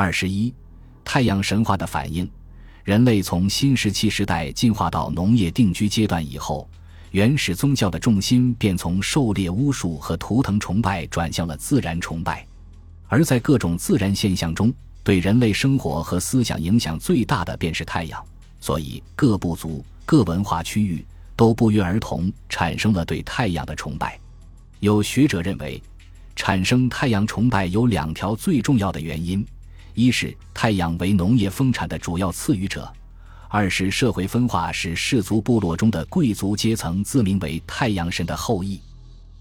二十一，太阳神话的反应。人类从新石器时代进化到农业定居阶段以后，原始宗教的重心便从狩猎巫术和图腾崇拜转向了自然崇拜。而在各种自然现象中，对人类生活和思想影响最大的便是太阳。所以，各部族、各文化区域都不约而同产生了对太阳的崇拜。有学者认为，产生太阳崇拜有两条最重要的原因。一是太阳为农业丰产的主要赐予者，二是社会分化使氏族部落中的贵族阶层自名为太阳神的后裔。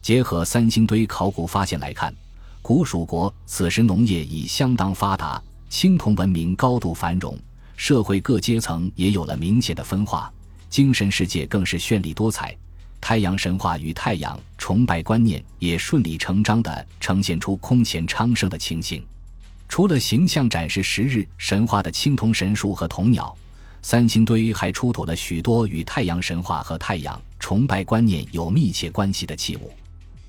结合三星堆考古发现来看，古蜀国此时农业已相当发达，青铜文明高度繁荣，社会各阶层也有了明显的分化，精神世界更是绚丽多彩。太阳神话与太阳崇拜观念也顺理成章地呈现出空前昌盛的情形。除了形象展示十日神话的青铜神树和铜鸟，三星堆还出土了许多与太阳神话和太阳崇拜观念有密切关系的器物，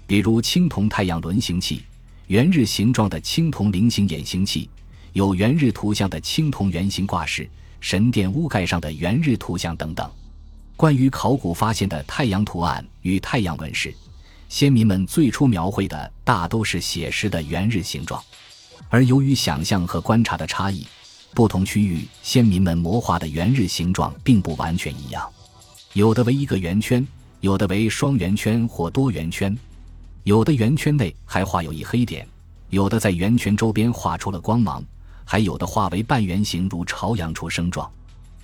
比如青铜太阳轮形器、圆日形状的青铜菱形眼形器、有圆日图像的青铜圆形挂饰、神殿屋盖上的圆日图像等等。关于考古发现的太阳图案与太阳纹饰，先民们最初描绘的大都是写实的圆日形状。而由于想象和观察的差异，不同区域先民们模画的圆日形状并不完全一样，有的为一个圆圈，有的为双圆圈或多圆圈，有的圆圈内还画有一黑点，有的在圆圈周边画出了光芒，还有的画为半圆形，如朝阳出生状。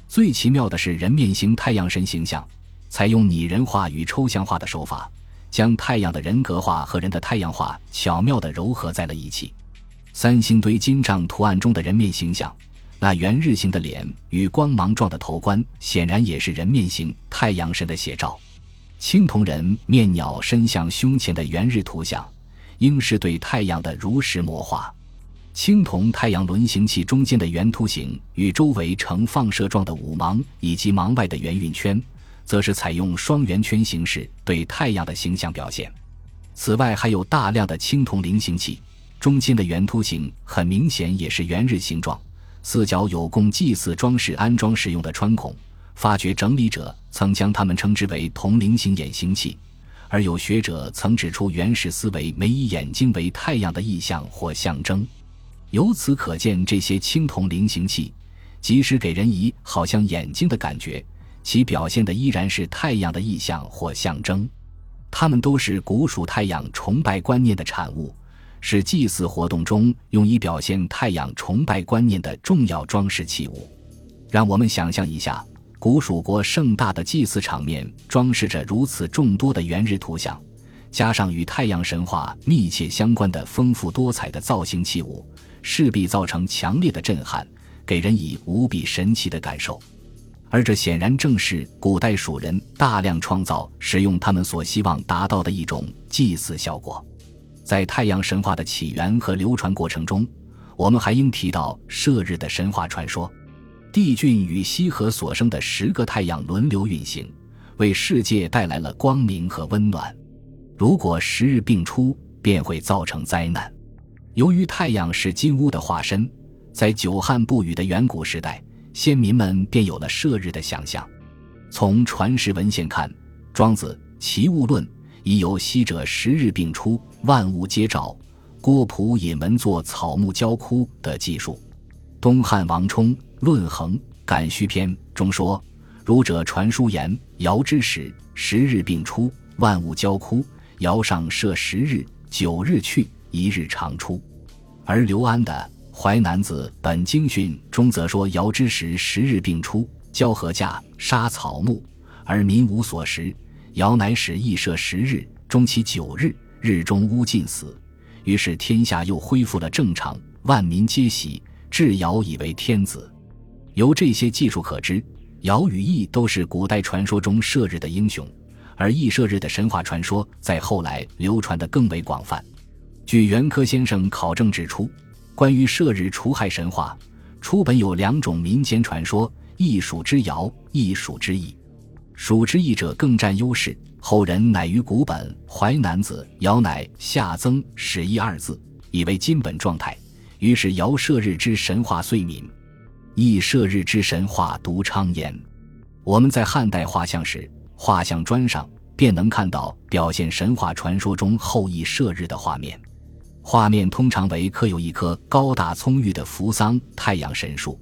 最奇妙的是人面形太阳神形象，采用拟人化与抽象化的手法，将太阳的人格化和人的太阳化巧妙地糅合在了一起。三星堆金杖图案中的人面形象，那圆日形的脸与光芒状的头冠，显然也是人面形太阳神的写照。青铜人面鸟伸向胸前的圆日图像，应是对太阳的如实魔化。青铜太阳轮形器中间的圆凸形与周围呈放射状的五芒以及芒外的圆晕圈，则是采用双圆圈形式对太阳的形象表现。此外，还有大量的青铜菱形器。中间的圆凸形很明显也是圆日形状，四角有供祭祀装饰安装使用的穿孔。发掘整理者曾将它们称之为铜菱形眼形器，而有学者曾指出原始思维没以眼睛为太阳的意象或象征。由此可见，这些青铜菱形器即使给人以好像眼睛的感觉，其表现的依然是太阳的意象或象征。它们都是古蜀太阳崇拜观念的产物。是祭祀活动中用以表现太阳崇拜观念的重要装饰器物。让我们想象一下，古蜀国盛大的祭祀场面装饰着如此众多的元日图像，加上与太阳神话密切相关的丰富多彩的造型器物，势必造成强烈的震撼，给人以无比神奇的感受。而这显然正是古代蜀人大量创造、使用他们所希望达到的一种祭祀效果。在太阳神话的起源和流传过程中，我们还应提到射日的神话传说。帝俊与羲和所生的十个太阳轮流运行，为世界带来了光明和温暖。如果十日并出，便会造成灾难。由于太阳是金乌的化身，在久旱不雨的远古时代，先民们便有了射日的想象。从传世文献看，《庄子·齐物论》。已有昔者十日并出，万物皆照。郭璞引门作草木交枯的记述。东汉王充《论衡·感虚篇》中说：“儒者传书言，尧之时，十日并出，万物交枯。尧上设十日，九日去，一日长出。”而刘安的《淮南子·本经训》中则说：“尧之时，十日并出，交禾稼，杀草木，而民无所食。”尧乃使羿射十日，终其九日，日中乌尽死。于是天下又恢复了正常，万民皆喜，至尧以为天子。由这些技术可知，尧与羿都是古代传说中射日的英雄，而羿射日的神话传说在后来流传的更为广泛。据袁科先生考证指出，关于射日除害神话，初本有两种民间传说：一属之尧，一属之羿。蜀之义者更占优势，后人乃于古本《淮南子·尧乃下增始义二字，以为金本状态。于是尧射日之神话遂泯，亦射日之神话独昌焉。我们在汉代画像时，画像砖上便能看到表现神话传说中后羿射日的画面。画面通常为刻有一棵高大葱郁的扶桑太阳神树，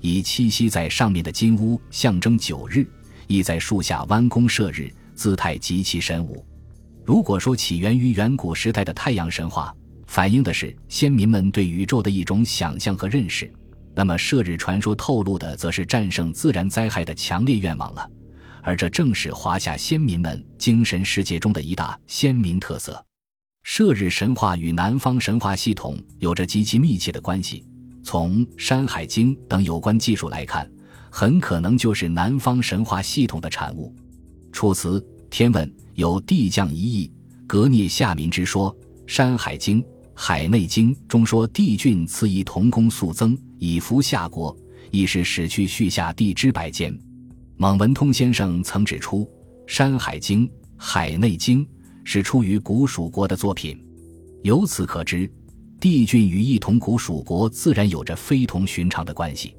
以栖息在上面的金乌象征九日，亦在树下弯弓射日，姿态极其神武。如果说起源于远古时代的太阳神话，反映的是先民们对宇宙的一种想象和认识。那么，射日传说透露的则是战胜自然灾害的强烈愿望了，而这正是华夏先民们精神世界中的一大鲜明特色。射日神话与南方神话系统有着极其密切的关系。从《山海经》等有关技术来看，很可能就是南方神话系统的产物。《楚辞·天问》有“地降一役，革灭下民”之说，《山海经·海内经》中说帝俊赐一同工速增。以服夏国，亦是使去续下地之百间。蒙文通先生曾指出，《山海经》《海内经》是出于古蜀国的作品，由此可知，帝俊与一同古蜀国自然有着非同寻常的关系。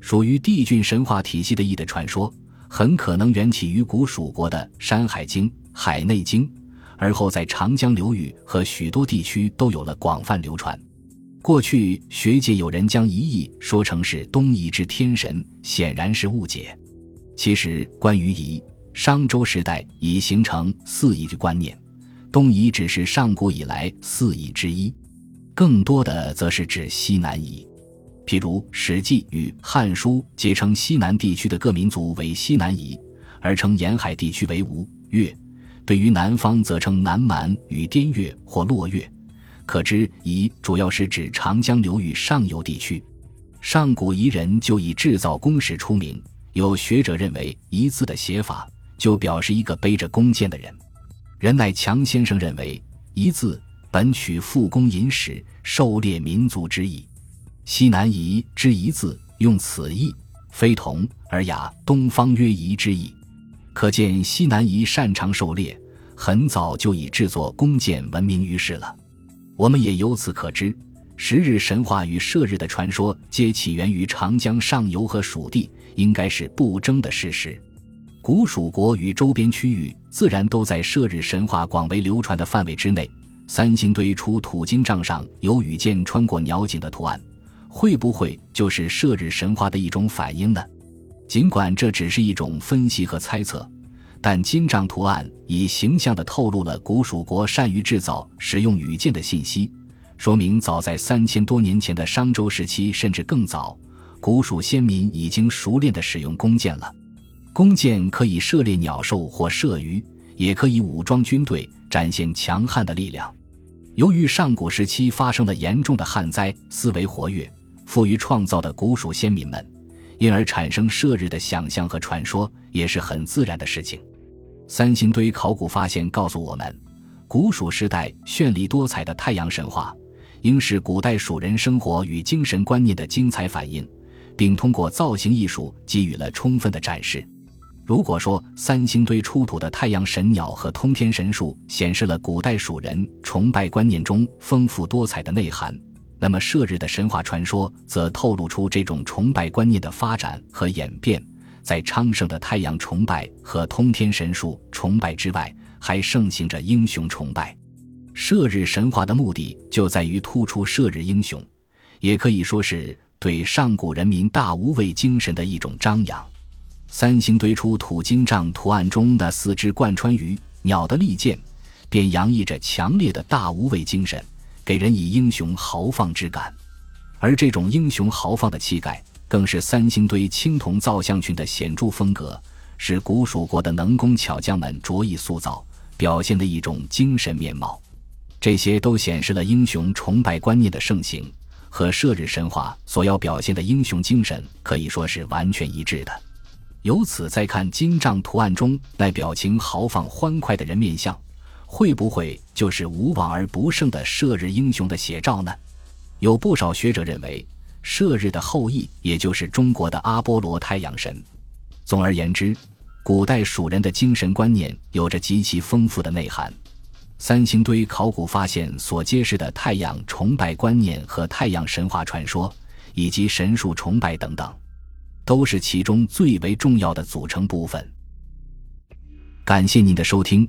属于帝俊神话体系的异的传说，很可能源起于古蜀国的《山海经》《海内经》，而后在长江流域和许多地区都有了广泛流传。过去学界有人将一翼说成是东夷之天神，显然是误解。其实，关于夷，商周时代已形成四夷的观念，东夷只是上古以来四夷之一，更多的则是指西南夷。譬如《史记》与《汉书》皆称西南地区的各民族为西南夷，而称沿海地区为吴越；对于南方，则称南蛮与滇越或洛越。可知，夷主要是指长江流域上游地区。上古夷人就以制造弓矢出名。有学者认为，“夷”字的写法就表示一个背着弓箭的人。任乃强先生认为，“夷”字本取复弓引矢、狩猎民族之意。西南夷之“夷”字用此意，非同而雅东方曰夷之意。可见西南夷擅长狩猎，很早就以制作弓箭闻名于世了。我们也由此可知，十日神话与射日的传说皆起源于长江上游和蜀地，应该是不争的事实。古蜀国与周边区域自然都在射日神话广为流传的范围之内。三星堆出土金杖上有羽箭穿过鸟颈的图案，会不会就是射日神话的一种反应呢？尽管这只是一种分析和猜测。但金杖图案已形象地透露了古蜀国善于制造、使用羽箭的信息，说明早在三千多年前的商周时期，甚至更早，古蜀先民已经熟练地使用弓箭了。弓箭可以射猎鸟兽或射鱼，也可以武装军队，展现强悍的力量。由于上古时期发生了严重的旱灾，思维活跃、富于创造的古蜀先民们。因而产生射日的想象和传说也是很自然的事情。三星堆考古发现告诉我们，古蜀时代绚丽多彩的太阳神话，应是古代蜀人生活与精神观念的精彩反映，并通过造型艺术给予了充分的展示。如果说三星堆出土的太阳神鸟和通天神树显示了古代蜀人崇拜观念中丰富多彩的内涵，那么，射日的神话传说则透露出这种崇拜观念的发展和演变。在昌盛的太阳崇拜和通天神术崇拜之外，还盛行着英雄崇拜。射日神话的目的就在于突出射日英雄，也可以说是对上古人民大无畏精神的一种张扬。三星堆出土金杖图案中的四只贯穿于鸟的利剑，便洋溢着强烈的大无畏精神。给人以英雄豪放之感，而这种英雄豪放的气概，更是三星堆青铜造像群的显著风格，是古蜀国的能工巧匠们着意塑造、表现的一种精神面貌。这些都显示了英雄崇拜观念的盛行，和射日神话所要表现的英雄精神可以说是完全一致的。由此再看金杖图案中那表情豪放欢快的人面像。会不会就是无往而不胜的射日英雄的写照呢？有不少学者认为，射日的后裔也就是中国的阿波罗太阳神。总而言之，古代蜀人的精神观念有着极其丰富的内涵。三星堆考古发现所揭示的太阳崇拜观念和太阳神话传说，以及神树崇拜等等，都是其中最为重要的组成部分。感谢您的收听，